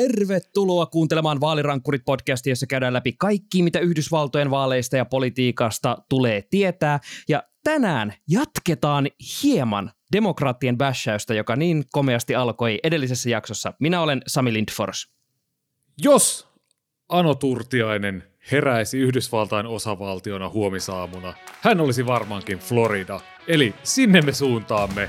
Tervetuloa kuuntelemaan Vaalirankkurit podcastia, jossa käydään läpi kaikki, mitä Yhdysvaltojen vaaleista ja politiikasta tulee tietää. Ja tänään jatketaan hieman demokraattien bashausta, joka niin komeasti alkoi edellisessä jaksossa. Minä olen Sami Lindfors. Jos Ano Turtiainen heräisi Yhdysvaltain osavaltiona huomisaamuna, hän olisi varmaankin Florida. Eli sinne me suuntaamme.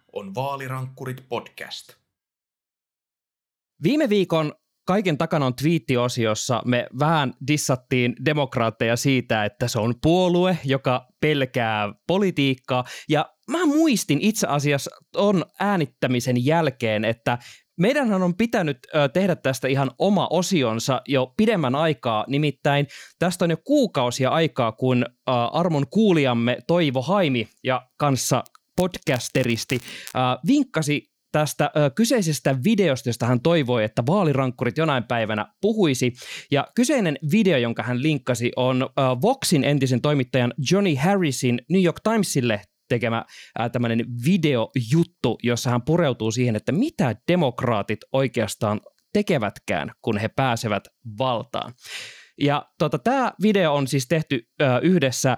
on Vaalirankkurit podcast. Viime viikon kaiken takana on twiittiosiossa me vähän dissattiin demokraatteja siitä, että se on puolue, joka pelkää politiikkaa. Ja mä muistin itse asiassa on äänittämisen jälkeen, että meidänhän on pitänyt tehdä tästä ihan oma osionsa jo pidemmän aikaa, nimittäin tästä on jo kuukausia aikaa, kun armon kuulijamme Toivo Haimi ja kanssa podcasteristi ö, vinkkasi tästä ö, kyseisestä videosta, josta hän toivoi, että vaalirankkurit jonain päivänä puhuisi. Ja kyseinen video, jonka hän linkkasi, on ö, Voxin entisen toimittajan Johnny Harrisin New York Timesille tekemä tämmöinen videojuttu, jossa hän pureutuu siihen, että mitä demokraatit oikeastaan tekevätkään, kun he pääsevät valtaan. Ja tota, tämä video on siis tehty ö, yhdessä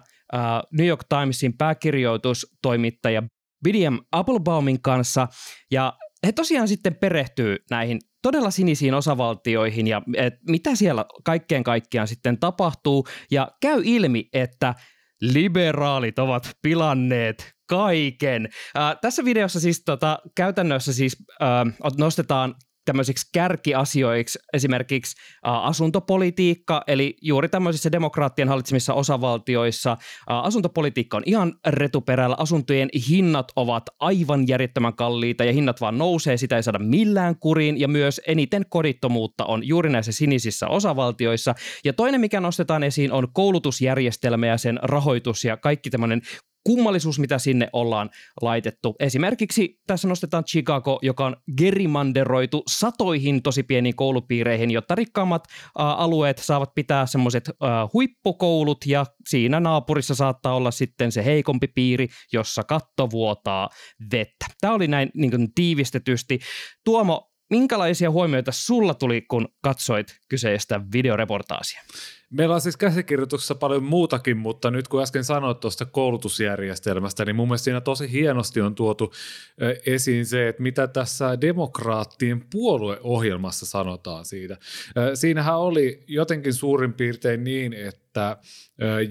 New York Timesin pääkirjoitustoimittaja William Applebaumin kanssa, ja he tosiaan sitten perehtyy näihin todella sinisiin osavaltioihin ja et mitä siellä kaikkeen kaikkiaan sitten tapahtuu, ja käy ilmi, että liberaalit ovat pilanneet kaiken. Äh, tässä videossa siis tota, käytännössä siis äh, nostetaan tämmöisiksi kärkiasioiksi esimerkiksi asuntopolitiikka, eli juuri tämmöisissä demokraattien hallitsemissa osavaltioissa asuntopolitiikka on ihan retuperällä, asuntojen hinnat ovat aivan järjettömän kalliita ja hinnat vaan nousee, sitä ei saada millään kuriin ja myös eniten kodittomuutta on juuri näissä sinisissä osavaltioissa. Ja toinen, mikä nostetaan esiin, on koulutusjärjestelmä ja sen rahoitus ja kaikki tämmöinen kummallisuus, mitä sinne ollaan laitettu. Esimerkiksi tässä nostetaan Chicago, joka on gerimanderoitu satoihin tosi pieniin koulupiireihin, jotta rikkaammat ä, alueet saavat pitää semmoiset huippukoulut ja siinä naapurissa saattaa olla sitten se heikompi piiri, jossa katto vuotaa vettä. Tämä oli näin niin kuin tiivistetysti. Tuomo, minkälaisia huomioita sulla tuli, kun katsoit kyseistä videoreportaasia? Meillä on siis käsikirjoituksessa paljon muutakin, mutta nyt kun äsken sanoit tuosta koulutusjärjestelmästä, niin mun mielestä siinä tosi hienosti on tuotu esiin se, että mitä tässä demokraattien puolueohjelmassa sanotaan siitä. Siinähän oli jotenkin suurin piirtein niin, että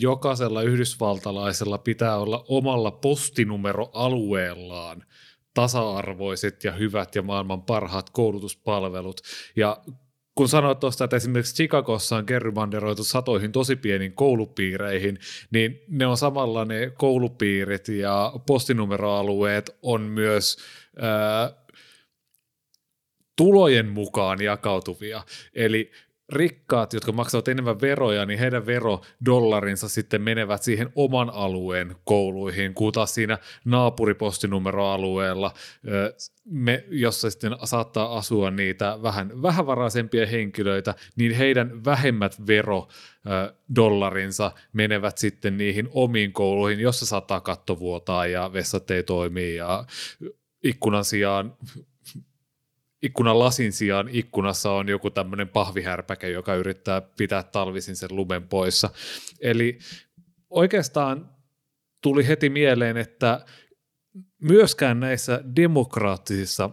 jokaisella yhdysvaltalaisella pitää olla omalla postinumeroalueellaan tasa-arvoiset ja hyvät ja maailman parhaat koulutuspalvelut. Ja kun sanoit tuosta, että esimerkiksi Chicagossa on gerrymanderoitu satoihin tosi pieniin koulupiireihin, niin ne on samalla ne koulupiirit ja postinumeroalueet on myös ää, tulojen mukaan jakautuvia. Eli rikkaat, jotka maksavat enemmän veroja, niin heidän verodollarinsa sitten menevät siihen oman alueen kouluihin, kun taas siinä naapuripostinumeroalueella, me, jossa sitten saattaa asua niitä vähän vähävaraisempia henkilöitä, niin heidän vähemmät verodollarinsa menevät sitten niihin omiin kouluihin, jossa saattaa kattovuotaa ja vessat ei toimi ja ikkunan sijaan ikkunan lasin sijaan ikkunassa on joku tämmöinen pahvihärpäke, joka yrittää pitää talvisin sen lumen poissa. Eli oikeastaan tuli heti mieleen, että myöskään näissä demokraattisissa,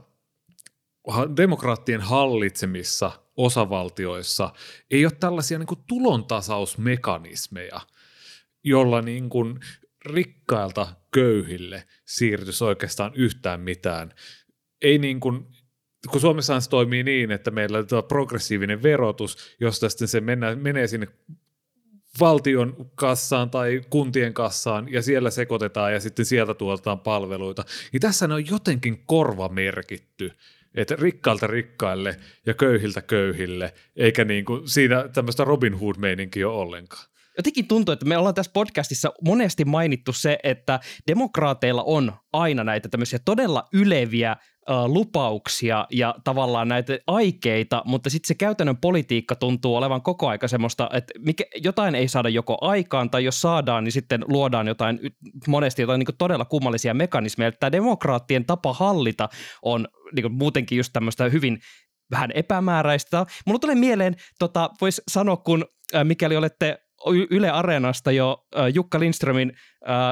demokraattien hallitsemissa osavaltioissa ei ole tällaisia niin kuin tulontasausmekanismeja, jolla niin kuin rikkailta köyhille siirtyisi oikeastaan yhtään mitään. Ei niin kuin, kun Suomessa se toimii niin, että meillä on progressiivinen verotus, josta sitten se mennä, menee sinne valtion kassaan tai kuntien kassaan ja siellä sekoitetaan ja sitten sieltä tuotetaan palveluita, niin tässä ne on jotenkin korvamerkitty että rikkailta rikkaille ja köyhiltä köyhille, eikä niin kuin siinä tämmöistä Robin Hood-meininkiä ole ollenkaan jotenkin tuntuu, että me ollaan tässä podcastissa monesti mainittu se, että demokraateilla on aina näitä tämmöisiä todella yleviä lupauksia ja tavallaan näitä aikeita, mutta sitten se käytännön politiikka tuntuu olevan koko aika semmoista, että mikä, jotain ei saada joko aikaan tai jos saadaan, niin sitten luodaan jotain monesti jotain niin todella kummallisia mekanismeja. Tämä demokraattien tapa hallita on niin muutenkin just tämmöistä hyvin vähän epämääräistä. Mulla tulee mieleen, tota, voisi sanoa, kun mikäli olette Yle Areenasta jo Jukka Lindströmin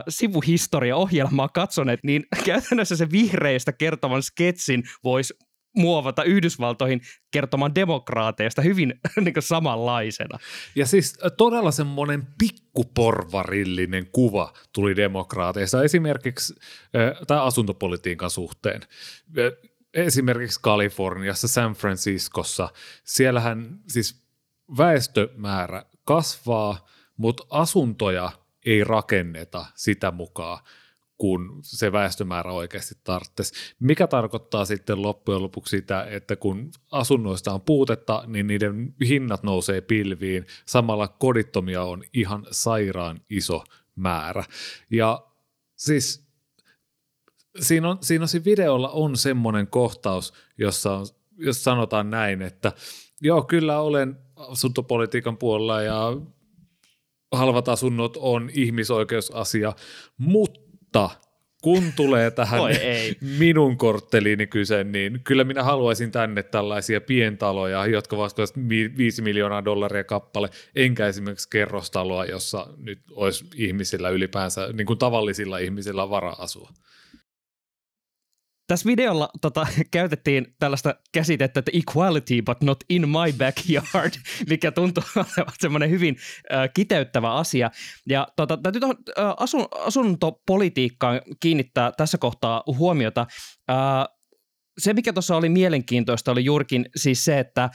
sivuhistoria-ohjelmaa katsoneet, niin käytännössä se vihreistä kertovan sketsin voisi muovata Yhdysvaltoihin kertomaan demokraateista hyvin niin samanlaisena. Ja siis todella semmoinen pikkuporvarillinen kuva tuli demokraateista esimerkiksi tai asuntopolitiikan suhteen. Esimerkiksi Kaliforniassa, San Franciscossa, siellähän siis väestömäärä kasvaa, mutta asuntoja ei rakenneta sitä mukaan, kun se väestömäärä oikeasti tarvitsisi. Mikä tarkoittaa sitten loppujen lopuksi sitä, että kun asunnoista on puutetta, niin niiden hinnat nousee pilviin. Samalla kodittomia on ihan sairaan iso määrä. Ja siis siinä, on, siinä on siinä videolla on semmoinen kohtaus, jossa, on, jossa sanotaan näin, että joo, kyllä olen asuntopolitiikan puolella ja halvat asunnot on ihmisoikeusasia, mutta kun tulee tähän minun kortteliini kyse, niin kyllä minä haluaisin tänne tällaisia pientaloja, jotka vastaavat 5 miljoonaa dollaria kappale, enkä esimerkiksi kerrostaloa, jossa nyt olisi ihmisillä ylipäänsä, niin kuin tavallisilla ihmisillä vara asua. Tässä videolla tota, käytettiin tällaista käsitettä, että equality but not in my backyard, mikä tuntuu olevan semmoinen hyvin äh, kiteyttävä asia. Ja tota, täytyy tuohon äh, asun, asuntopolitiikkaan kiinnittää tässä kohtaa huomiota. Äh, se, mikä tuossa oli mielenkiintoista, oli juurikin siis se, että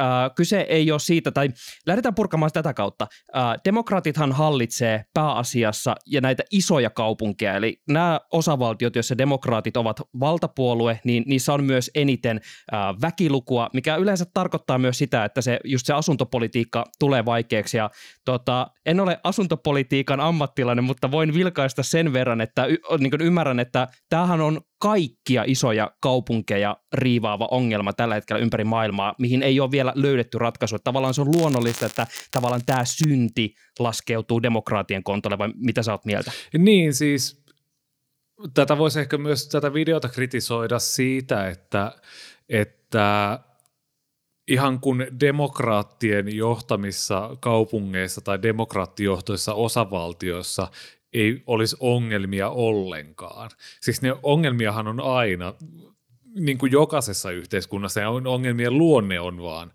äh, kyse ei ole siitä, tai lähdetään purkamaan tätä kautta. Äh, demokraatithan hallitsee pääasiassa ja näitä isoja kaupunkeja, eli nämä osavaltiot, joissa demokraatit ovat valtapuolue, niin niissä on myös eniten äh, väkilukua, mikä yleensä tarkoittaa myös sitä, että se, just se asuntopolitiikka tulee vaikeaksi. Ja, tota, en ole asuntopolitiikan ammattilainen, mutta voin vilkaista sen verran, että y- niin ymmärrän, että tämähän on kaikkia isoja kaupunkeja riivaava ongelma tällä hetkellä ympäri maailmaa, mihin ei ole vielä löydetty ratkaisua. Tavallaan se on luonnollista, että tavallaan tämä synti laskeutuu demokraatien kontolle, vai mitä sä oot mieltä? Niin, siis tätä voisi ehkä myös tätä videota kritisoida siitä, että, että ihan kun demokraattien johtamissa kaupungeissa tai demokraattijohtoissa osavaltioissa ei olisi ongelmia ollenkaan. Siis ne ongelmiahan on aina, niin kuin jokaisessa yhteiskunnassa, ja ongelmien luonne on vaan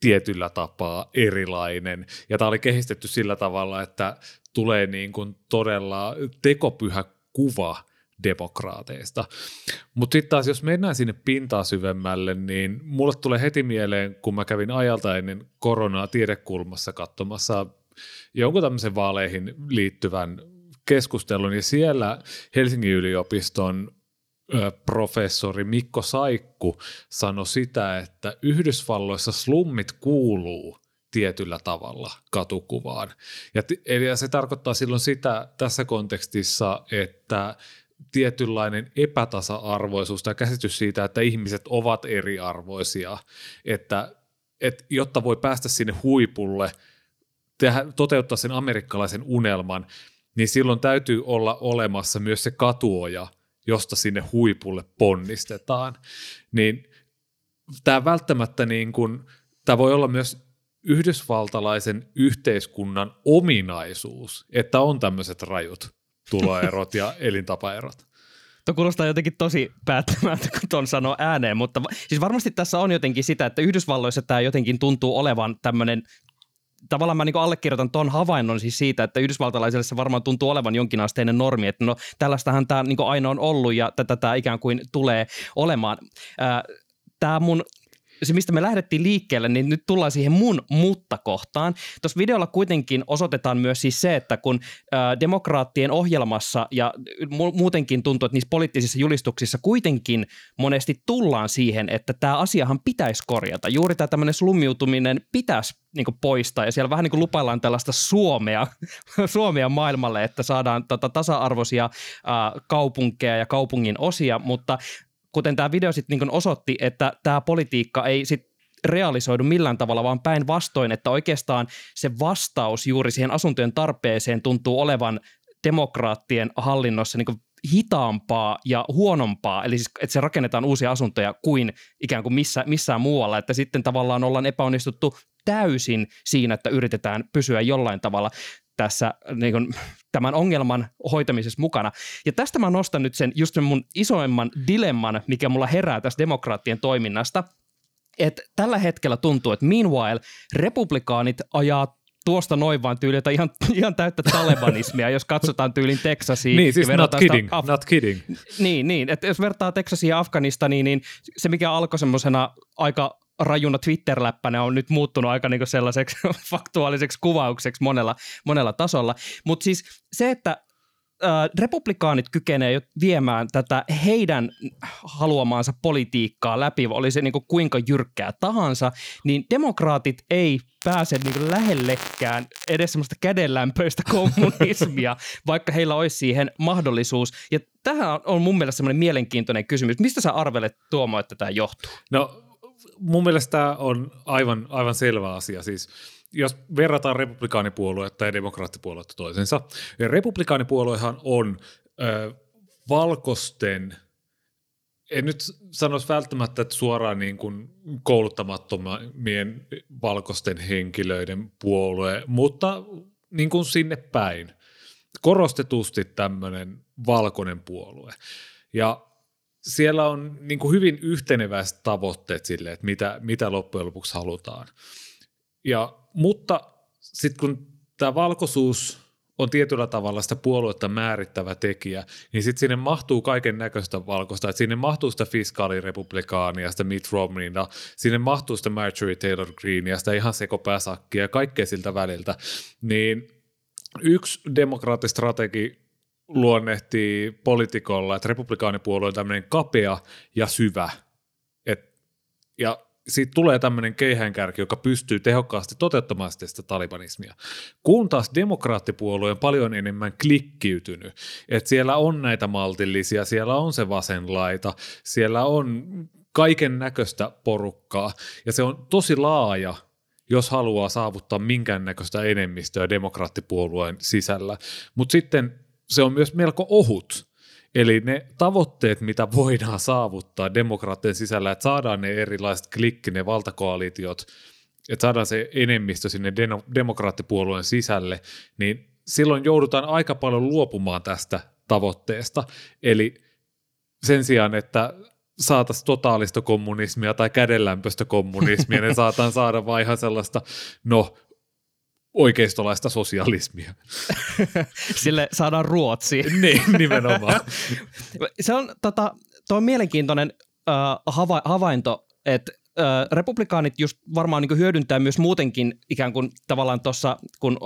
tietyllä tapaa erilainen. Ja tämä oli kehistetty sillä tavalla, että tulee niin kuin todella tekopyhä kuva demokraateista. Mutta sitten taas, jos mennään sinne pintaa syvemmälle, niin mulle tulee heti mieleen, kun mä kävin ajalta ennen koronaa tiedekulmassa katsomassa jonkun tämmöisen vaaleihin liittyvän keskustelun ja siellä Helsingin yliopiston professori Mikko Saikku sanoi sitä, että Yhdysvalloissa slummit kuuluu tietyllä tavalla katukuvaan. Ja, eli se tarkoittaa silloin sitä tässä kontekstissa, että tietynlainen epätasa-arvoisuus tai käsitys siitä, että ihmiset ovat eriarvoisia, että, että jotta voi päästä sinne huipulle, tehdä, toteuttaa sen amerikkalaisen unelman, niin silloin täytyy olla olemassa myös se katuoja, josta sinne huipulle ponnistetaan. Niin tämä välttämättä niin kuin, tämä voi olla myös yhdysvaltalaisen yhteiskunnan ominaisuus, että on tämmöiset rajut tuloerot ja elintapaerot. Tuo kuulostaa jotenkin tosi päättämältä, kun tuon sanoo ääneen, mutta siis varmasti tässä on jotenkin sitä, että Yhdysvalloissa tämä jotenkin tuntuu olevan tämmöinen tavallaan mä niin allekirjoitan ton havainnon siis siitä, että yhdysvaltalaisille se varmaan tuntuu olevan jonkinasteinen normi, että no tällaistahan tämä niin aina on ollut ja tätä tämä ikään kuin tulee olemaan. Tämä mun se, mistä me lähdettiin liikkeelle, niin nyt tullaan siihen mun mutta-kohtaan. Tuossa videolla kuitenkin osoitetaan myös siis se, että kun ä, demokraattien ohjelmassa ja mu- muutenkin tuntuu, että niissä poliittisissa julistuksissa kuitenkin monesti tullaan siihen, että tämä asiahan pitäisi korjata. Juuri tämä tämmöinen slummiutuminen pitäisi niin poistaa ja siellä vähän niin kuin lupaillaan tällaista Suomea, Suomea maailmalle, että saadaan tota tasa-arvoisia ä, kaupunkeja ja kaupungin osia, mutta kuten tämä video sitten niin osoitti, että tämä politiikka ei sitten realisoidu millään tavalla, vaan päinvastoin, että oikeastaan se vastaus juuri siihen asuntojen tarpeeseen tuntuu olevan demokraattien hallinnossa niin hitaampaa ja huonompaa, eli siis, että se rakennetaan uusia asuntoja kuin ikään kuin missä, missään muualla, että sitten tavallaan ollaan epäonnistuttu täysin siinä, että yritetään pysyä jollain tavalla tässä niin kuin, tämän ongelman hoitamisessa mukana. Ja tästä mä nostan nyt sen just sen mun isoimman dilemman, mikä mulla herää tästä demokraattien toiminnasta, että tällä hetkellä tuntuu, että meanwhile republikaanit ajaa tuosta noin vaan tyyliä, ihan, ihan täyttä talebanismia, jos katsotaan tyylin Texasia. niin, siis not kidding, Af- not kidding. Niin, niin, että jos vertaa Texasia ja Afganistaniin, niin se mikä alkoi semmoisena aika rajuna Twitter-läppänä on nyt muuttunut aika niin sellaiseksi faktuaaliseksi kuvaukseksi monella, monella tasolla. Mutta siis se, että äh, republikaanit kykenevät jo viemään tätä heidän haluamaansa politiikkaa läpi, oli se niin kuin kuinka jyrkkää tahansa, niin demokraatit ei pääse niin kuin lähellekään edes semmoista kädenlämpöistä kommunismia, vaikka heillä olisi siihen mahdollisuus. Ja tähän on mun mielestä semmoinen mielenkiintoinen kysymys. Mistä sä arvelet, Tuomo, että tämä johtuu? No mun mielestä tämä on aivan, aivan selvä asia. Siis jos verrataan republikaanipuoluetta ja demokraattipuoluetta toisensa, republikaanipuoluehan on ö, valkosten, en nyt sanoisi välttämättä, että suoraan niin kuin kouluttamattomien valkoisten henkilöiden puolue, mutta niin kuin sinne päin. Korostetusti tämmöinen valkoinen puolue. Ja siellä on niin kuin hyvin yhteneväiset tavoitteet sille, että mitä, mitä loppujen lopuksi halutaan. Ja, mutta sitten kun tämä valkoisuus on tietyllä tavalla sitä puoluetta määrittävä tekijä, niin sitten sinne mahtuu kaiken näköistä valkoista, että sinne mahtuu sitä fiskaalirepublikaania, sitä Mitt Romneyna, sinne mahtuu sitä Marjorie Taylor Greenia, sitä ihan sekopääsakkia ja kaikkea siltä väliltä, niin yksi demokraattistrategi luonnehtii politikolla, että republikaanipuolue on tämmöinen kapea ja syvä. Et, ja siitä tulee tämmöinen keihäänkärki, joka pystyy tehokkaasti toteuttamaan sitä talibanismia. Kun taas demokraattipuolue on paljon enemmän klikkiytynyt, että siellä on näitä maltillisia, siellä on se vasen laita, siellä on kaiken näköistä porukkaa, ja se on tosi laaja, jos haluaa saavuttaa minkäännäköistä enemmistöä demokraattipuolueen sisällä. Mutta sitten se on myös melko ohut. Eli ne tavoitteet, mitä voidaan saavuttaa demokraattien sisällä, että saadaan ne erilaiset klikki, ne valtakoalitiot, että saadaan se enemmistö sinne demokraattipuolueen sisälle, niin silloin joudutaan aika paljon luopumaan tästä tavoitteesta. Eli sen sijaan, että saataisiin totaalista kommunismia tai kädenlämpöistä kommunismia, ne saataan saada vain ihan sellaista, no oikeistolaista sosialismia. Sille saadaan Ruotsi. niin, nimenomaan. Se on, tota, on mielenkiintoinen äh, hava, havainto, että äh, republikaanit just varmaan niin hyödyntää myös muutenkin ikään kuin tavallaan tuossa, kun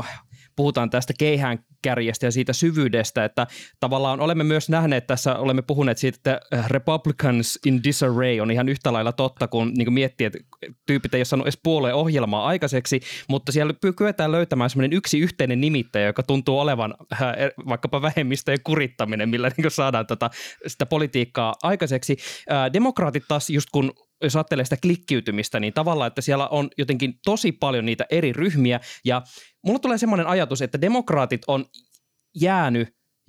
puhutaan tästä keihään kärjestä ja siitä syvyydestä, että tavallaan olemme myös nähneet tässä, olemme puhuneet siitä, että äh, Republicans in disarray on ihan yhtä lailla totta, kun niin kuin miettii, että tyypit ei ole saanut edes puolueen ohjelmaa aikaiseksi, mutta siellä kyetään löytämään semmoinen yksi yhteinen nimittäjä, joka tuntuu olevan äh, er, vaikkapa vähemmistöjen kurittaminen, millä niin saadaan tota, sitä politiikkaa aikaiseksi. Äh, demokraatit taas just kun jos ajattelee sitä klikkiytymistä, niin tavallaan, että siellä on jotenkin tosi paljon niitä eri ryhmiä ja mulla tulee semmoinen ajatus, että demokraatit on jäänyt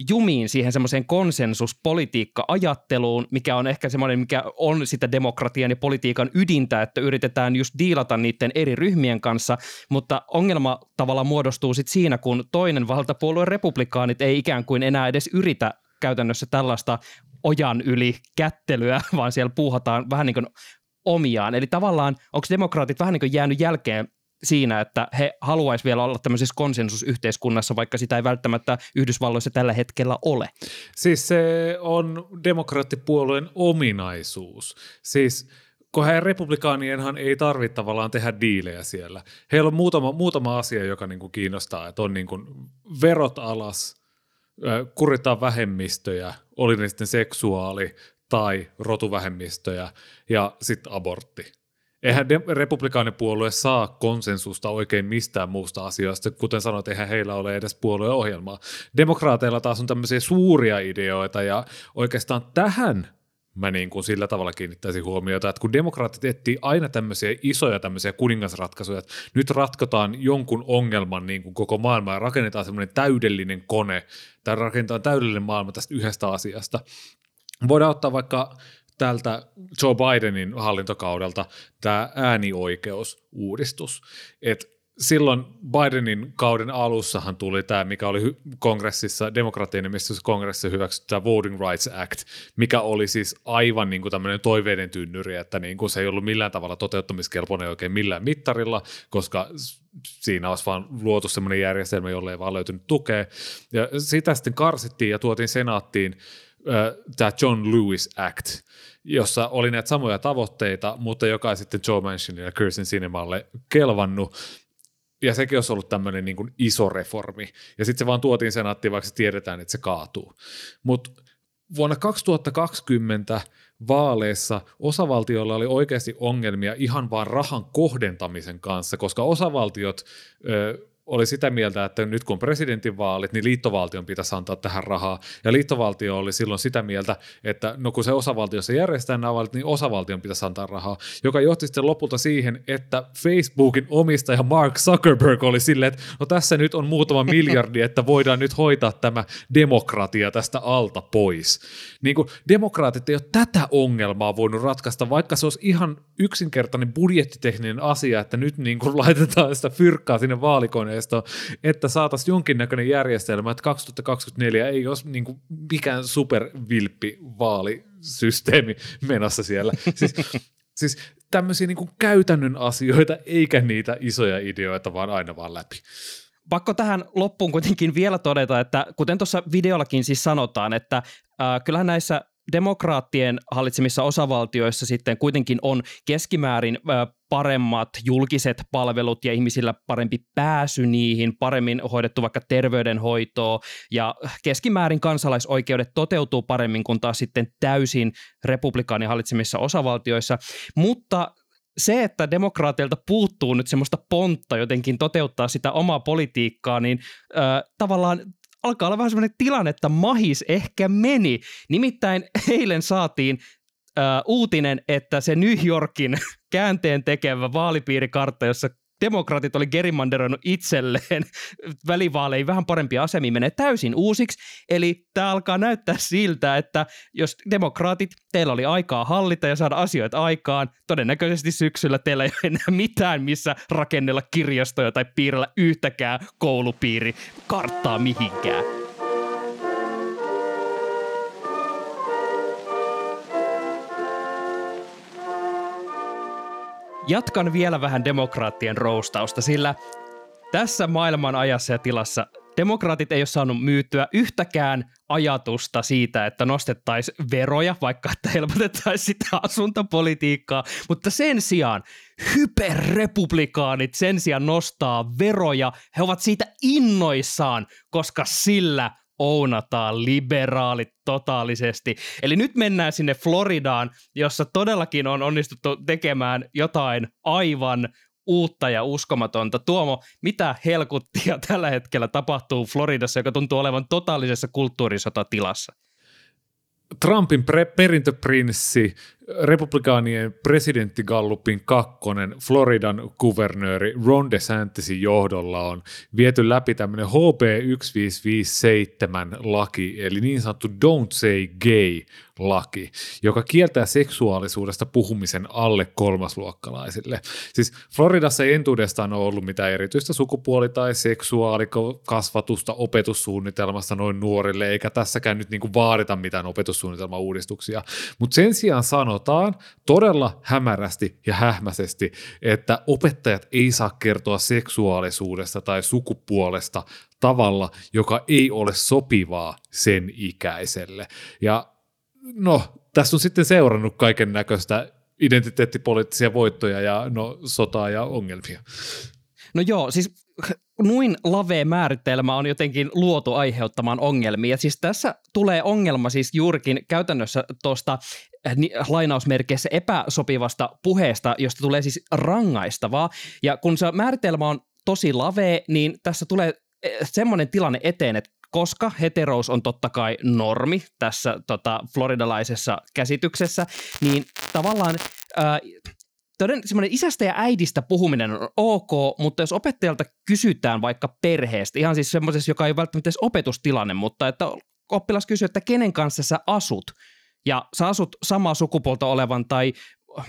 jumiin siihen semmoiseen konsensuspolitiikka-ajatteluun, mikä on ehkä semmoinen, mikä on sitä demokratian ja politiikan ydintä, että yritetään just diilata niiden eri ryhmien kanssa, mutta ongelma tavallaan muodostuu sitten siinä, kun toinen valtapuolue republikaanit ei ikään kuin enää edes yritä käytännössä tällaista ojan yli kättelyä, vaan siellä puuhataan vähän niin kuin omiaan. Eli tavallaan onko demokraatit vähän niin kuin jäänyt jälkeen siinä, että he haluaisivat vielä olla tämmöisessä konsensusyhteiskunnassa, vaikka sitä ei välttämättä Yhdysvalloissa tällä hetkellä ole. Siis se on demokraattipuolueen ominaisuus. Siis he republikaanienhan ei tarvitse tavallaan tehdä diilejä siellä. Heillä on muutama, muutama asia, joka niin kuin kiinnostaa, että on niin kuin verot alas, kuritaan vähemmistöjä, oli ne sitten seksuaali- tai rotuvähemmistöjä, ja sitten abortti. Eihän republikaanipuolue saa konsensusta oikein mistään muusta asiasta, kuten sanoit, eihän heillä ole edes puolueohjelmaa. Demokraateilla taas on tämmöisiä suuria ideoita, ja oikeastaan tähän mä niin kuin sillä tavalla kiinnittäisin huomiota, että kun demokraatit etsii aina tämmöisiä isoja tämmöisiä kuningasratkaisuja, että nyt ratkotaan jonkun ongelman niin kuin koko maailma ja rakennetaan semmoinen täydellinen kone tai rakennetaan täydellinen maailma tästä yhdestä asiasta. Voidaan ottaa vaikka tältä Joe Bidenin hallintokaudelta tämä äänioikeusuudistus, että silloin Bidenin kauden alussahan tuli tämä, mikä oli kongressissa, demokraattien kongressissa hyväksytty tämä Voting Rights Act, mikä oli siis aivan niin tämmöinen toiveiden tynnyri, että niin kuin se ei ollut millään tavalla toteuttamiskelpoinen oikein millään mittarilla, koska siinä olisi vaan luotu semmoinen järjestelmä, jolle ei vaan löytynyt tukea. Ja sitä sitten karsittiin ja tuotiin senaattiin tämä John Lewis Act, jossa oli näitä samoja tavoitteita, mutta joka ei sitten Joe Manchinille ja Kirsten Sinemalle kelvannut ja sekin olisi ollut tämmöinen niin kuin iso reformi. Ja sitten se vaan tuotiin senaattiin, vaikka se tiedetään, että se kaatuu. Mutta vuonna 2020 vaaleissa osavaltioilla oli oikeasti ongelmia ihan vaan rahan kohdentamisen kanssa, koska osavaltiot ö, oli sitä mieltä, että nyt kun presidentinvaalit, niin liittovaltion pitäisi antaa tähän rahaa. Ja liittovaltio oli silloin sitä mieltä, että no kun se osavaltiossa järjestää nämä vaalit, niin osavaltion pitäisi antaa rahaa. Joka johti sitten lopulta siihen, että Facebookin omistaja Mark Zuckerberg oli silleen, että no tässä nyt on muutama miljardi, että voidaan nyt hoitaa tämä demokratia tästä alta pois. Niin kuin demokraatit ei ole tätä ongelmaa voinut ratkaista, vaikka se olisi ihan yksinkertainen budjettitekninen asia, että nyt niin kuin laitetaan sitä fyrkkaa sinne vaalikoon huoneisto, että saataisiin jonkinnäköinen järjestelmä, että 2024 ei olisi niin kuin mikään supervilppi vaalisysteemi menossa siellä. Siis, siis tämmöisiä niin kuin käytännön asioita, eikä niitä isoja ideoita, vaan aina vaan läpi. Pakko tähän loppuun kuitenkin vielä todeta, että kuten tuossa videollakin siis sanotaan, että äh, kyllähän näissä demokraattien hallitsemissa osavaltioissa sitten kuitenkin on keskimäärin paremmat julkiset palvelut ja ihmisillä parempi pääsy niihin, paremmin hoidettu vaikka terveydenhoitoa ja keskimäärin kansalaisoikeudet toteutuu paremmin kuin taas sitten täysin republikaanin hallitsemissa osavaltioissa, mutta se, että demokraateilta puuttuu nyt semmoista pontta jotenkin toteuttaa sitä omaa politiikkaa, niin äh, tavallaan alkaa olla vähän semmoinen tilanne, että mahis ehkä meni. Nimittäin eilen saatiin äh, uutinen, että se New Yorkin käänteen tekevä vaalipiirikartta, jossa demokraatit oli gerimanderoinut itselleen välivaaleihin vähän parempia asemia, menee täysin uusiksi. Eli tämä alkaa näyttää siltä, että jos demokraatit, teillä oli aikaa hallita ja saada asioita aikaan, todennäköisesti syksyllä teillä ei ole enää mitään, missä rakennella kirjastoja tai piirrellä yhtäkään koulupiiri karttaa mihinkään. Jatkan vielä vähän demokraattien roustausta, sillä tässä maailman ajassa ja tilassa demokraatit ei ole saanut myyttyä yhtäkään ajatusta siitä, että nostettaisiin veroja, vaikka että helpotettaisiin sitä asuntopolitiikkaa, mutta sen sijaan hyperrepublikaanit sen sijaan nostaa veroja. He ovat siitä innoissaan, koska sillä ounataan liberaalit totaalisesti. Eli nyt mennään sinne Floridaan, jossa todellakin on onnistuttu tekemään jotain aivan uutta ja uskomatonta. Tuomo, mitä helkuttia tällä hetkellä tapahtuu Floridassa, joka tuntuu olevan totaalisessa kulttuurisotatilassa? Trumpin pre- perintöprinssi, republikaanien presidenttigallupin kakkonen, Floridan kuvernööri Ron DeSantisin johdolla on viety läpi tämmöinen HB 1557 laki, eli niin sanottu Don't Say Gay laki, joka kieltää seksuaalisuudesta puhumisen alle kolmasluokkalaisille. Siis Floridassa ei entuudestaan ole ollut mitään erityistä sukupuoli- tai seksuaalikasvatusta opetussuunnitelmassa noin nuorille, eikä tässäkään nyt niinku vaadita mitään opetussuunnitelmauudistuksia. Mutta sen sijaan sanotaan todella hämärästi ja hähmäisesti, että opettajat ei saa kertoa seksuaalisuudesta tai sukupuolesta tavalla, joka ei ole sopivaa sen ikäiselle. Ja no, tässä on sitten seurannut kaiken näköistä identiteettipoliittisia voittoja ja no, sotaa ja ongelmia. No joo, siis noin lavea määritelmä on jotenkin luotu aiheuttamaan ongelmia. Siis tässä tulee ongelma siis juurikin käytännössä tuosta lainausmerkeissä epäsopivasta puheesta, josta tulee siis rangaistavaa. Ja kun se määritelmä on tosi lavea, niin tässä tulee äh, semmoinen tilanne eteen, että koska heterous on totta kai normi tässä tota, floridalaisessa käsityksessä, niin tavallaan ää, toden, semmoinen isästä ja äidistä puhuminen on ok, mutta jos opettajalta kysytään vaikka perheestä, ihan siis semmoisessa, joka ei välttämättä edes opetustilanne, mutta että oppilas kysyy, että kenen kanssa sä asut, ja sä asut samaa sukupuolta olevan tai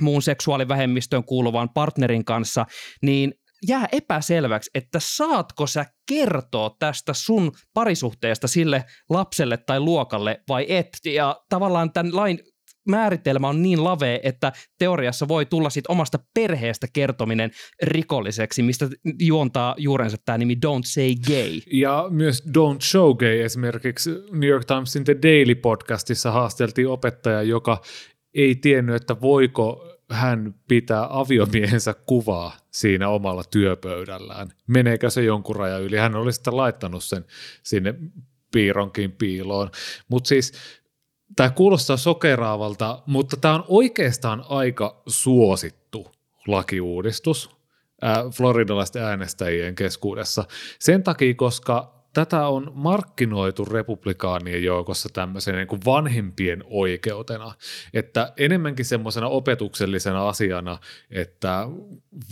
muun seksuaalivähemmistöön kuuluvan partnerin kanssa, niin jää epäselväksi, että saatko sä kertoa tästä sun parisuhteesta sille lapselle tai luokalle vai et. Ja tavallaan tämän lain määritelmä on niin lavea, että teoriassa voi tulla sit omasta perheestä kertominen rikolliseksi, mistä juontaa juurensa tämä nimi Don't Say Gay. Ja myös Don't Show Gay esimerkiksi New York Timesin The Daily podcastissa haasteltiin opettaja, joka ei tiennyt, että voiko hän pitää aviomiehensä kuvaa siinä omalla työpöydällään. Meneekö se jonkun rajan yli? Hän oli sitten laittanut sen sinne piironkin piiloon. Mutta siis tämä kuulostaa sokeraavalta, mutta tämä on oikeastaan aika suosittu lakiuudistus floridalaisten äänestäjien keskuudessa. Sen takia, koska tätä on markkinoitu republikaanien joukossa tämmöisen niin vanhempien oikeutena, että enemmänkin semmoisena opetuksellisena asiana, että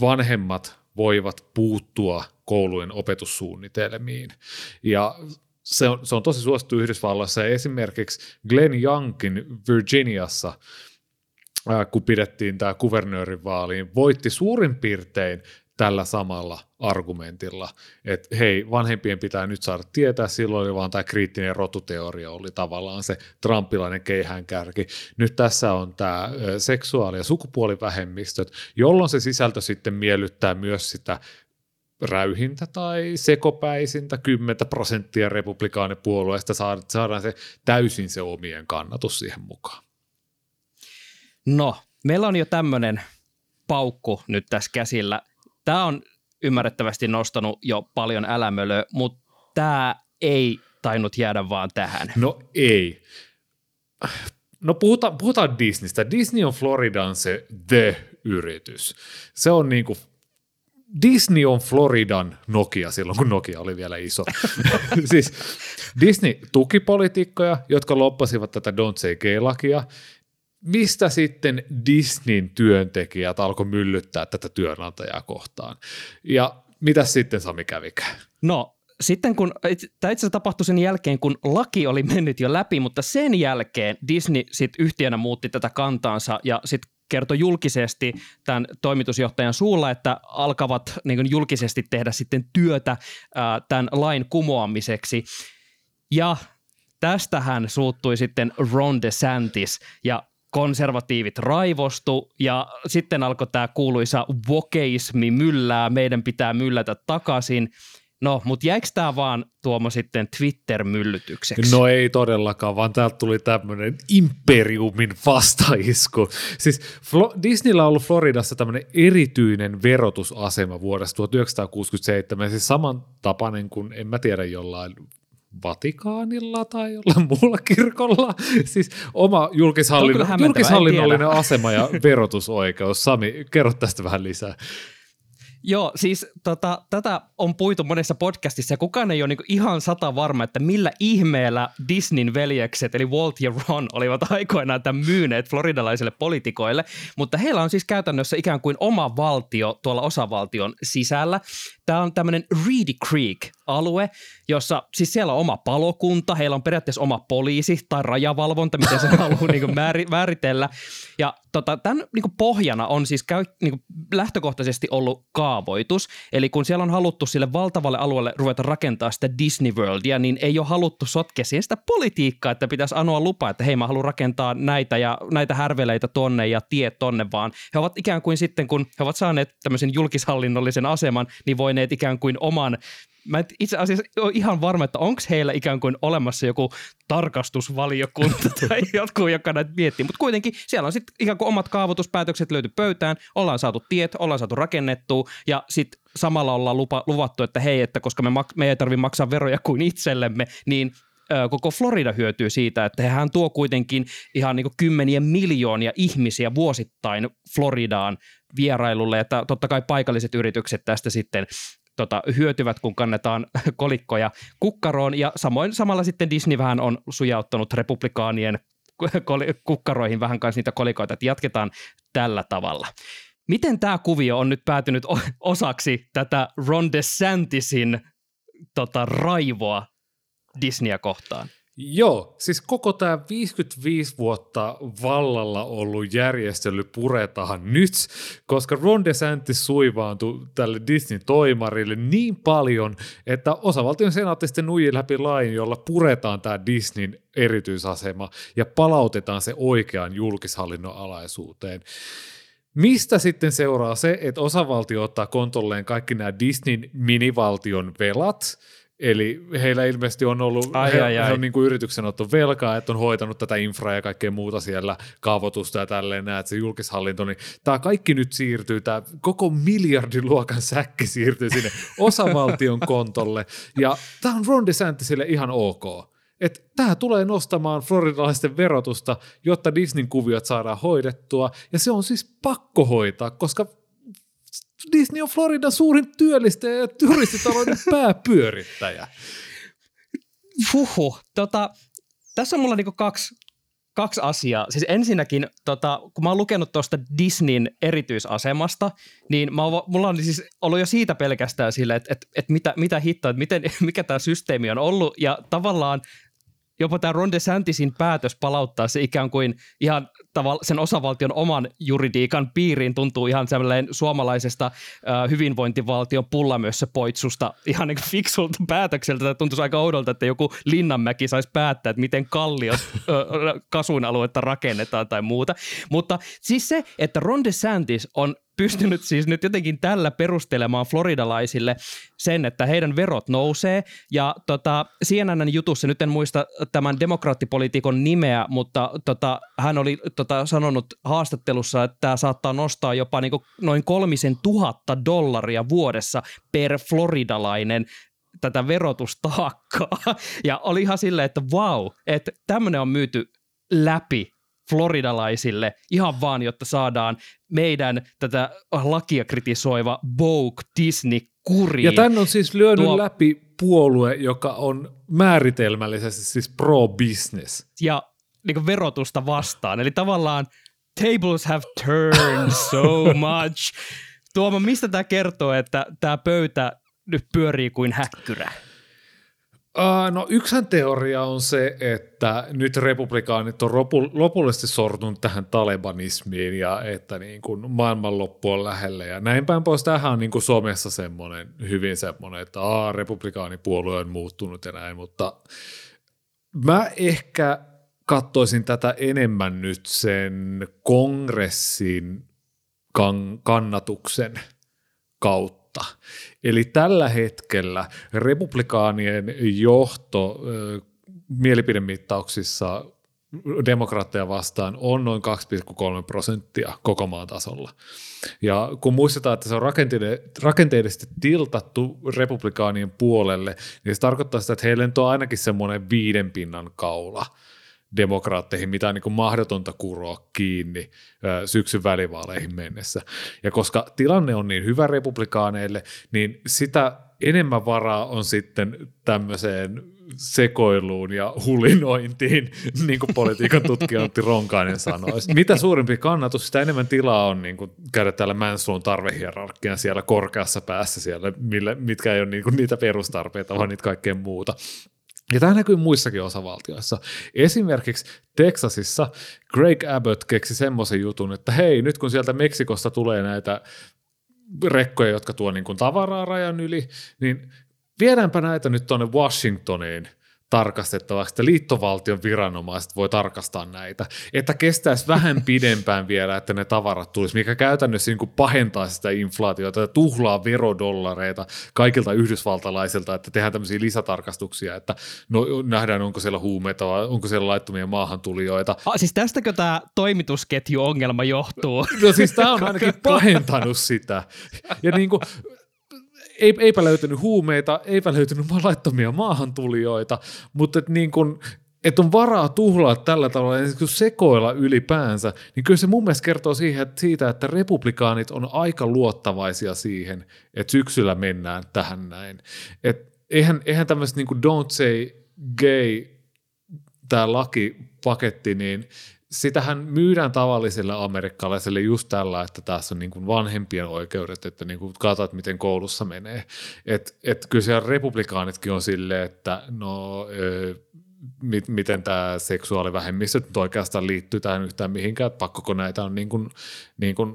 vanhemmat voivat puuttua koulujen opetussuunnitelmiin. Ja se on, se on tosi suosittu Yhdysvalloissa esimerkiksi Glenn Youngkin Virginiassa, ää, kun pidettiin tämä kuvernöörin vaaliin, voitti suurin piirtein tällä samalla argumentilla, että hei, vanhempien pitää nyt saada tietää, silloin oli vaan tämä kriittinen rotuteoria oli tavallaan se trumpilainen keihäänkärki. Nyt tässä on tämä seksuaali- ja sukupuolivähemmistöt, jolloin se sisältö sitten miellyttää myös sitä räyhintä tai sekopäisintä 10 prosenttia republikaanipuolueesta saadaan se täysin se omien kannatus siihen mukaan. No, meillä on jo tämmöinen paukku nyt tässä käsillä. Tämä on ymmärrettävästi nostanut jo paljon älämölöä, mutta tämä ei tainnut jäädä vaan tähän. No ei. No puhutaan, puhutaan Disneystä. Disney on Floridan se The-yritys. Se on niinku Disney on Floridan Nokia silloin, kun Nokia oli vielä iso. siis Disney tuki poliitikkoja, jotka loppasivat tätä Don't Say Gay-lakia. Mistä sitten Disneyn työntekijät alkoi myllyttää tätä työnantajaa kohtaan? Ja mitä sitten Sami kävikään? No sitten kun, tämä itse asiassa tapahtui sen jälkeen, kun laki oli mennyt jo läpi, mutta sen jälkeen Disney sitten yhtiönä muutti tätä kantaansa ja sitten kertoi julkisesti tämän toimitusjohtajan suulla, että alkavat niin julkisesti tehdä sitten työtä ää, tämän lain kumoamiseksi. Ja tästähän suuttui sitten Ron DeSantis ja konservatiivit raivostu ja sitten alkoi tämä kuuluisa wokeismi myllää, meidän pitää myllätä takaisin – No, mutta jäikö tämä vaan Tuomo sitten Twitter-myllytykseksi? No ei todellakaan, vaan täältä tuli tämmöinen imperiumin vastaisku. Siis Flo- Disneyllä on ollut Floridassa tämmöinen erityinen verotusasema vuodesta 1967, siis samantapainen kuin, en mä tiedä, jollain Vatikaanilla tai jollain muulla kirkolla. Siis oma julkishallinno, julkishallinnollinen asema ja verotusoikeus. Sami, kerro tästä vähän lisää. Joo, siis tota, tätä on puitu monessa podcastissa ja kukaan ei ole niinku ihan sata varma, että millä ihmeellä Disneyn veljekset, eli Walt ja Ron, olivat aikoinaan tämän myyneet floridalaisille poliitikoille, mutta heillä on siis käytännössä ikään kuin oma valtio tuolla osavaltion sisällä. Tämä on tämmöinen Reedy Creek-alue, jossa siis siellä on oma palokunta, heillä on periaatteessa oma poliisi tai rajavalvonta, miten se haluaa niin määritellä. Ja tota, tämän niin kuin pohjana on siis käy, niin kuin lähtökohtaisesti ollut kaavoitus. Eli kun siellä on haluttu sille valtavalle alueelle ruveta rakentaa sitä Disney Worldia, niin ei ole haluttu sotkea siihen sitä politiikkaa, että pitäisi anoa lupa, että hei mä haluan rakentaa näitä ja näitä härveleitä tonne ja tiet tonne, vaan he ovat ikään kuin sitten, kun he ovat saaneet tämmöisen julkishallinnollisen aseman, niin voineet ikään kuin oman Mä en itse asiassa ole ihan varma, että onko heillä ikään kuin olemassa joku tarkastusvaliokunta tai joku, joka näitä miettii. Mutta kuitenkin siellä on sitten ikään kuin omat kaavoituspäätökset löyty pöytään, ollaan saatu tiet, ollaan saatu rakennettua ja sitten samalla ollaan lupa, luvattu, että hei, että koska me, mak- me ei tarvitse maksaa veroja kuin itsellemme, niin koko Florida hyötyy siitä, että hän tuo kuitenkin ihan niin kymmeniä miljoonia ihmisiä vuosittain Floridaan vierailulle, että totta kai paikalliset yritykset tästä sitten tota, hyötyvät, kun kannetaan kolikkoja kukkaroon, ja samoin samalla sitten Disney vähän on sujauttanut republikaanien kukkaroihin vähän kanssa niitä kolikoita, että jatketaan tällä tavalla. Miten tämä kuvio on nyt päätynyt osaksi tätä Ron DeSantisin tota, raivoa Disneyä kohtaan? Joo, siis koko tämä 55 vuotta vallalla ollut järjestely puretaan nyt, koska Ron DeSantis suivaantui tälle Disney-toimarille niin paljon, että osavaltion senaatti sitten nuiji läpi lain, jolla puretaan tämä Disneyn erityisasema ja palautetaan se oikeaan julkishallinnon alaisuuteen. Mistä sitten seuraa se, että osavaltio ottaa kontolleen kaikki nämä Disneyn minivaltion velat – Eli heillä ilmeisesti on ollut, ai, he, ai, ai. he on niin kuin yrityksen ottanut velkaa, että on hoitanut tätä infraa ja kaikkea muuta siellä, kaavoitusta ja tälleen, näet se julkishallinto, niin tämä kaikki nyt siirtyy, tämä koko miljardiluokan säkki siirtyy sinne osavaltion kontolle, ja tämä on Ron DeSantisille ihan ok. Että tämä tulee nostamaan floridalaisten verotusta, jotta Disneyn kuviot saadaan hoidettua, ja se on siis pakko hoitaa, koska Disney on Floridan suurin työllistäjä ja turistitalouden pääpyörittäjä. Huhu, tota, tässä on mulla niinku kaksi, kaksi asiaa. Siis ensinnäkin, tota, kun mä oon lukenut tuosta Disneyn erityisasemasta, niin mä oon, mulla on siis ollut jo siitä pelkästään sille, että, että, että mitä, mitä hittoa, että miten, mikä tämä systeemi on ollut, ja tavallaan jopa tämä Ron DeSantisin päätös palauttaa se ikään kuin ihan sen osavaltion oman juridiikan piiriin tuntuu ihan sellainen suomalaisesta äh, hyvinvointivaltion pullamössä poitsusta ihan niin fiksulta päätökseltä. Tämä tuntuisi aika oudolta, että joku Linnanmäki saisi päättää, että miten kalliot kasuinaluetta rakennetaan tai muuta. Mutta siis se, että Ron DeSantis on pystynyt siis nyt jotenkin tällä perustelemaan floridalaisille sen, että heidän verot nousee. Ja tota, CNN jutussa, nyt en muista tämän demokraattipolitiikon nimeä, mutta tota, hän oli tota, sanonut haastattelussa, että tämä saattaa nostaa jopa niin noin kolmisen tuhatta dollaria vuodessa per floridalainen tätä verotustaakkaa. Ja oli ihan silleen, että wow, että tämmöinen on myyty läpi floridalaisille ihan vaan, jotta saadaan meidän tätä lakia kritisoiva Vogue Disney kuriin. Ja tän on siis lyönyt Tuo... läpi puolue, joka on määritelmällisesti siis pro-business. Ja niin verotusta vastaan. Eli tavallaan tables have turned so much. Tuomo, mistä tämä kertoo, että tämä pöytä nyt pyörii kuin häkkyrä? Uh, no yksihän teoria on se, että nyt republikaanit on lopu, lopullisesti sortunut tähän talebanismiin ja että niin kuin maailmanloppu on lähellä ja näin päin pois. Tämähän on niin kuin Suomessa semmoinen, hyvin semmoinen, että aa, republikaanipuolue on muuttunut ja näin, mutta mä ehkä katsoisin tätä enemmän nyt sen kongressin kan- kannatuksen kautta kautta. Eli tällä hetkellä republikaanien johto mielipidemittauksissa demokraatteja vastaan on noin 2,3 prosenttia koko maan tasolla. Ja kun muistetaan, että se on rakenteellisesti tiltattu republikaanien puolelle, niin se tarkoittaa sitä, että heille on ainakin semmoinen viiden pinnan kaula – demokraatteihin mitään niin kuin mahdotonta kuroa kiinni syksyn välivaaleihin mennessä. Ja koska tilanne on niin hyvä republikaaneille, niin sitä enemmän varaa on sitten tämmöiseen sekoiluun ja hulinointiin, niin kuin politiikan tutkija Antti Ronkainen sanoisi. Mitä suurempi kannatus, sitä enemmän tilaa on niin kuin käydä täällä Manslown tarvehierarkian siellä korkeassa päässä siellä, mille, mitkä ei ole niin kuin niitä perustarpeita, vaan niitä kaikkea muuta. Ja tämä näkyy muissakin osavaltioissa. Esimerkiksi Texasissa Greg Abbott keksi semmoisen jutun, että hei, nyt kun sieltä Meksikosta tulee näitä rekkoja, jotka tuo niin kuin tavaraa rajan yli, niin viedäänpä näitä nyt tuonne Washingtoniin tarkastettavaksi, että liittovaltion viranomaiset voi tarkastaa näitä, että kestäisi vähän pidempään vielä, että ne tavarat tulisi, mikä käytännössä niin kuin pahentaa sitä inflaatiota ja tuhlaa verodollareita kaikilta yhdysvaltalaisilta, että tehdään tämmöisiä lisätarkastuksia, että no, nähdään onko siellä huumeita vai onko siellä laittomia maahantulijoita. Ah, siis tästäkö tämä toimitusketju-ongelma johtuu? No siis tämä on ainakin pahentanut sitä. Ja niin kuin, ei, eipä löytynyt huumeita, eipä löytynyt laittomia maahantulijoita, mutta et niin kuin, että on varaa tuhlaa tällä tavalla ja sekoilla ylipäänsä, niin kyllä se mun mielestä kertoo siihen, että siitä, että republikaanit on aika luottavaisia siihen, että syksyllä mennään tähän näin. Et eihän, eihän tämmöistä niin don't say gay, tämä lakipaketti, niin sitähän myydään tavalliselle amerikkalaiselle just tällä, että tässä on niin kuin vanhempien oikeudet, että niin kuin katsot, miten koulussa menee. Et, et kyllä siellä republikaanitkin on silleen, että no, ö, mit, miten tämä seksuaalivähemmistö nyt oikeastaan liittyy tähän yhtään mihinkään, että pakkoko näitä on niin kuin, niin kuin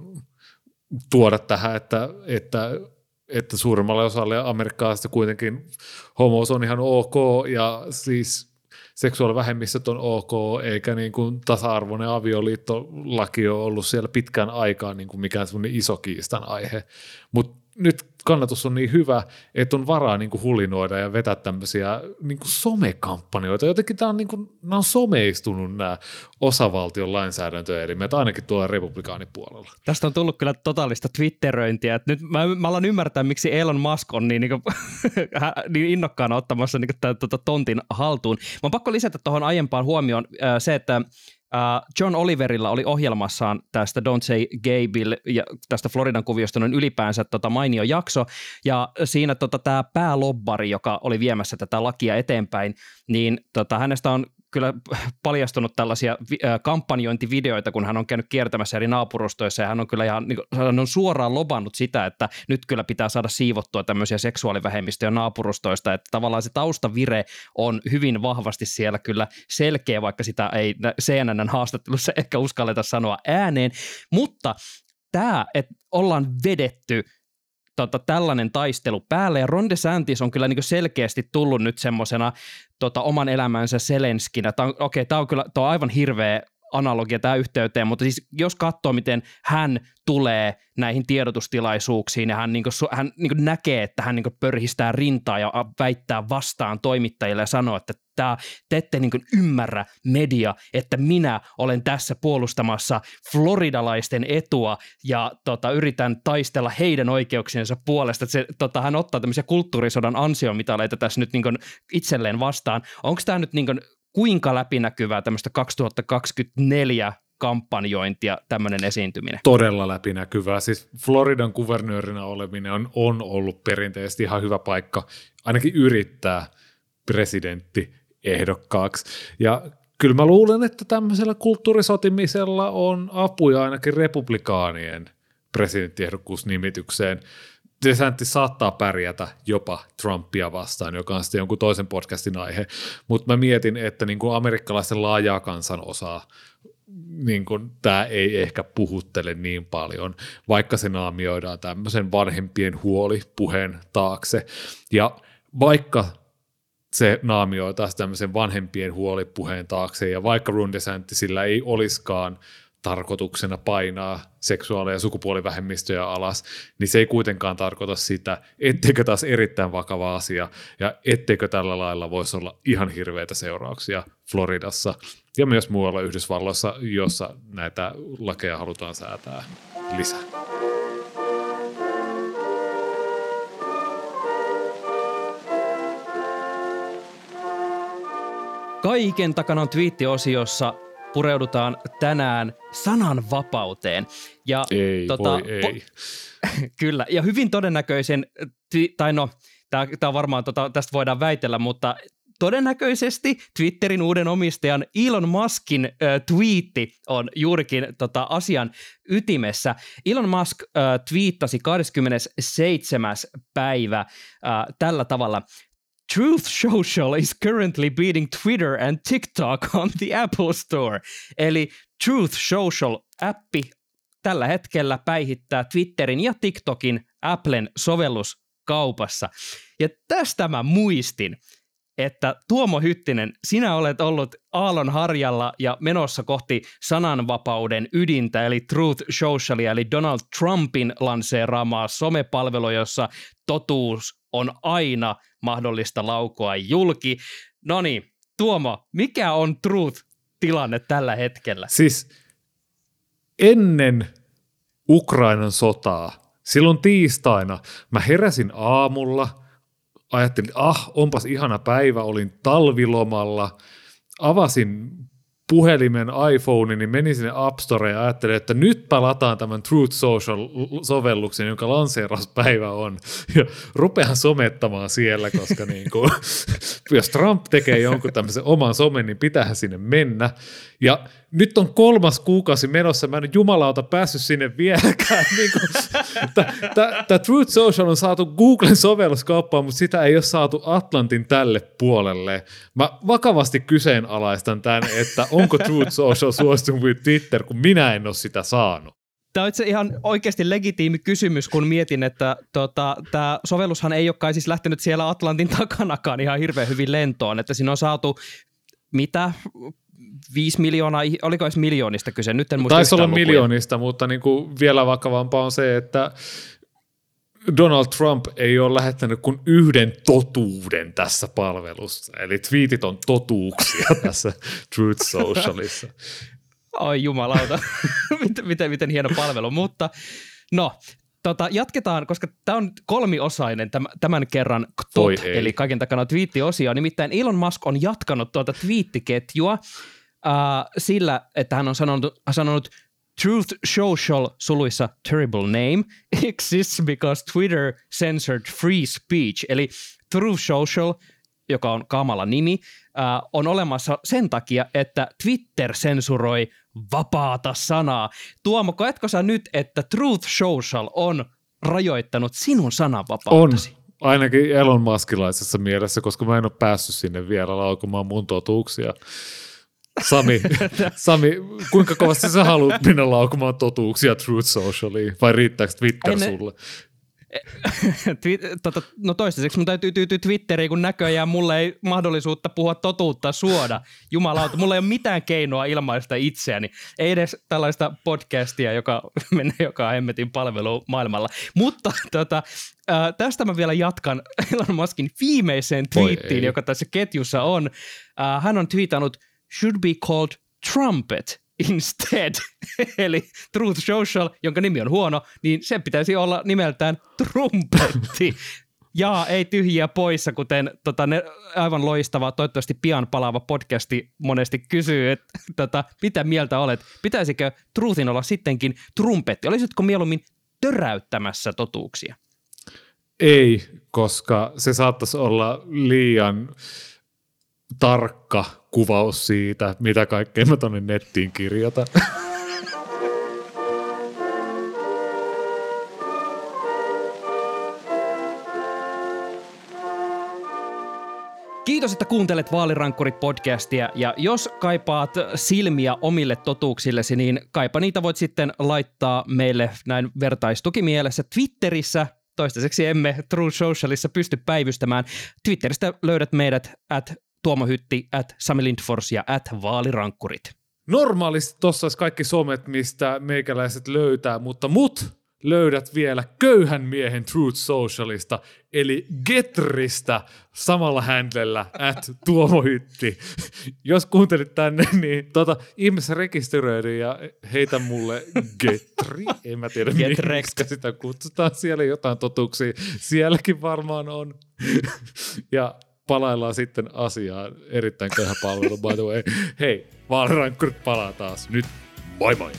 tuoda tähän, että, että että suurimmalle osalle amerikkalaisista kuitenkin homous on ihan ok ja siis seksuaalivähemmistöt on ok, eikä niin kuin tasa-arvoinen avioliittolaki ole ollut siellä pitkään aikaa niin kuin mikään iso kiistan aihe. Mutta nyt kannatus on niin hyvä, että on varaa niin kuin hulinoida ja vetää tämmöisiä niin kuin somekampanjoita. Jotenkin tämä on, niin kuin, nämä on someistunut nämä osavaltion lainsäädäntöelimet, ainakin tuolla republikaanipuolella. Tästä on tullut kyllä totaalista twitteröintiä. Että nyt mä, mä alan ymmärtää, miksi Elon Musk on niin, niin, kuin, niin innokkaana ottamassa niin kuin, tämän, tuota, tontin haltuun. Mä on pakko lisätä tuohon aiempaan huomioon äh, se, että John Oliverilla oli ohjelmassaan tästä Don't Say Gay Bill ja tästä Floridan kuviosta noin ylipäänsä tota mainio jakso, ja siinä tota, tämä päälobbari, joka oli viemässä tätä lakia eteenpäin, niin tota, hänestä on kyllä paljastunut tällaisia kampanjointivideoita, kun hän on käynyt kiertämässä eri naapurustoissa ja hän on kyllä ihan niin kuin, hän on suoraan lobannut sitä, että nyt kyllä pitää saada siivottua tämmöisiä seksuaalivähemmistöjä naapurustoista, että tavallaan se taustavire on hyvin vahvasti siellä kyllä selkeä, vaikka sitä ei CNN haastattelussa ehkä uskalleta sanoa ääneen, mutta tämä, että ollaan vedetty tota, tällainen taistelu päälle, ja Ron DeSantis on kyllä niin selkeästi tullut nyt semmoisena tota, oman elämänsä Selenskinä. Okei, okay, tämä on kyllä tää on aivan hirveä analogia tämä yhteyteen, mutta siis jos katsoo, miten hän tulee näihin tiedotustilaisuuksiin ja hän, niin kuin, hän niin kuin näkee, että hän niin kuin pörhistää rintaa ja väittää vastaan toimittajille ja sanoo, että tämä, te ette niin ymmärrä media, että minä olen tässä puolustamassa floridalaisten etua ja tota, yritän taistella heidän oikeuksiensa puolesta. Että se, tota, hän ottaa tämmöisiä kulttuurisodan ansiomitaleita tässä nyt niin itselleen vastaan. Onko tämä nyt niin kuinka läpinäkyvää tämmöistä 2024 kampanjointia tämmöinen esiintyminen? Todella läpinäkyvää. Siis Floridan kuvernöörinä oleminen on, on ollut perinteisesti ihan hyvä paikka ainakin yrittää presidentti ehdokkaaksi. Ja kyllä mä luulen, että tämmöisellä kulttuurisotimisella on apuja ainakin republikaanien presidenttiehdokkuusnimitykseen. DeSantis saattaa pärjätä jopa Trumpia vastaan, joka on sitten jonkun toisen podcastin aihe, mutta mä mietin, että niin kuin amerikkalaisten laajaa kansan osaa niin kuin, tämä ei ehkä puhuttele niin paljon, vaikka se naamioidaan tämmöisen vanhempien huoli puheen taakse. Ja vaikka se naamioi taas tämmöisen vanhempien huolipuheen taakse, ja vaikka Ron DeSantisillä ei olisikaan tarkoituksena painaa seksuaali- ja sukupuolivähemmistöjä alas, niin se ei kuitenkaan tarkoita sitä, etteikö taas erittäin vakava asia, ja etteikö tällä lailla voisi olla ihan hirveitä seurauksia Floridassa ja myös muualla Yhdysvalloissa, jossa näitä lakeja halutaan säätää lisää. Kaiken takana on twiittiosiossa pureudutaan tänään sananvapauteen. Ja, ei, tota, voi ei. Po- kyllä, ja hyvin todennäköisen, tai no, tämä varmaan, tota, tästä voidaan väitellä, mutta todennäköisesti Twitterin uuden omistajan Elon Muskin äh, twiitti on juurikin tota, asian ytimessä. Elon Musk äh, twiittasi 27. päivä äh, tällä tavalla – Truth Social is currently beating Twitter and TikTok on the Apple Store. Eli Truth Social-appi tällä hetkellä päihittää Twitterin ja TikTokin Applen sovelluskaupassa. Ja tästä mä muistin, että Tuomo Hyttinen, sinä olet ollut Aallon harjalla ja menossa kohti sananvapauden ydintä, eli Truth Socialia, eli Donald Trumpin lanseeraamaa somepalvelua, jossa totuus on aina mahdollista laukoa julki. No niin, Tuomo, mikä on Truth-tilanne tällä hetkellä? Siis ennen Ukrainan sotaa, silloin tiistaina, mä heräsin aamulla – ajattelin, ah, onpas ihana päivä, olin talvilomalla, avasin puhelimen iPhone, niin menin sinne App Storeen ja ajattelin, että nyt palataan tämän Truth Social-sovelluksen, jonka lanseerauspäivä on. Ja rupean somettamaan siellä, koska niin kuin, jos Trump tekee jonkun tämmöisen oman somen, niin pitää sinne mennä. Ja nyt on kolmas kuukausi menossa, mä en jumalauta päässyt sinne vieläkään. niin Tämä Truth Social on saatu Googlen sovelluskauppaan, mutta sitä ei ole saatu Atlantin tälle puolelle. Mä vakavasti kyseenalaistan tämän, että onko Truth Social suostunut kuin Twitter, kun minä en ole sitä saanut. Tämä on itse ihan oikeasti legitiimi kysymys, kun mietin, että tota, tämä sovellushan ei ole kai siis lähtenyt siellä Atlantin takanakaan ihan hirveän hyvin lentoon, että siinä on saatu mitä 5 miljoonaa, oliko edes miljoonista kyse? Nyt en muista Taisi olla lukuja. miljoonista, mutta niin kuin vielä vakavampaa on se, että Donald Trump ei ole lähettänyt kuin yhden totuuden tässä palvelussa. Eli tweetit on totuuksia tässä Truth Socialissa. Oi jumalauta, miten, miten, miten hieno palvelu. Mutta no, tota, jatketaan, koska tämä on kolmiosainen tämän, tämän kerran tot, eli kaiken takana twiittiosio. Nimittäin Elon Musk on jatkanut tuota twiittiketjua uh, sillä, että hän on sanonut, sanonut Truth Social suluissa terrible name exists because Twitter censored free speech. Eli Truth Social, joka on kamala nimi, uh, on olemassa sen takia, että Twitter sensuroi vapaata sanaa. Tuomo, koetko sä nyt, että Truth Social on rajoittanut sinun sananvapautesi? On, ainakin Elon Muskilaisessa mielessä, koska mä en ole päässyt sinne vielä laukumaan mun totuuksia. Sami, Sami, kuinka kovasti sä haluat mennä laukumaan totuuksia Truth Socialiin, vai riittääkö Twitter en, sulle? tota, no toistaiseksi mun täytyy tyytyä Twitteriin, kun näköjään mulle ei mahdollisuutta puhua totuutta suoda. Jumalauta, mulla ei ole mitään keinoa ilmaista itseäni. Ei edes tällaista podcastia, joka menee joka hemmetin palvelu maailmalla. Mutta tota, äh, tästä mä vielä jatkan Elon Muskin viimeiseen twiittiin, joka tässä ketjussa on. Äh, hän on twiitannut – should be called Trumpet instead. Eli Truth Social, jonka nimi on huono, niin sen pitäisi olla nimeltään Trumpetti. Ja ei tyhjiä poissa, kuten tota, ne, aivan loistava, toivottavasti pian palaava podcasti monesti kysyy, että tota, mitä mieltä olet. Pitäisikö Truthin olla sittenkin trumpetti? Olisitko mieluummin töräyttämässä totuuksia? Ei, koska se saattaisi olla liian tarkka kuvaus siitä, mitä kaikkea mä tuonne nettiin kirjoitan. Kiitos, että kuuntelet Vaalirankkurit-podcastia ja jos kaipaat silmiä omille totuuksillesi, niin kaipa niitä voit sitten laittaa meille näin vertaistukimielessä Twitterissä. Toistaiseksi emme True Socialissa pysty päivystämään. Twitteristä löydät meidät at Tuomo Hytti, at Sami Lindfors ja at Vaalirankkurit. Normaalisti tossa olisi kaikki somet, mistä meikäläiset löytää, mutta mut löydät vielä köyhän miehen Truth Socialista, eli Getristä samalla händellä at Tuomo Hytti. Jos kuuntelit tänne, niin tota, ihmeessä rekisteröidy ja heitä mulle Getri. En mä tiedä, miksi sitä kutsutaan. Siellä jotain totuuksia. Sielläkin varmaan on. ja palaillaan sitten asiaan. Erittäin köyhä palvelu, by the way. Hei, vaalirankkurit palaa taas. Nyt moi moi!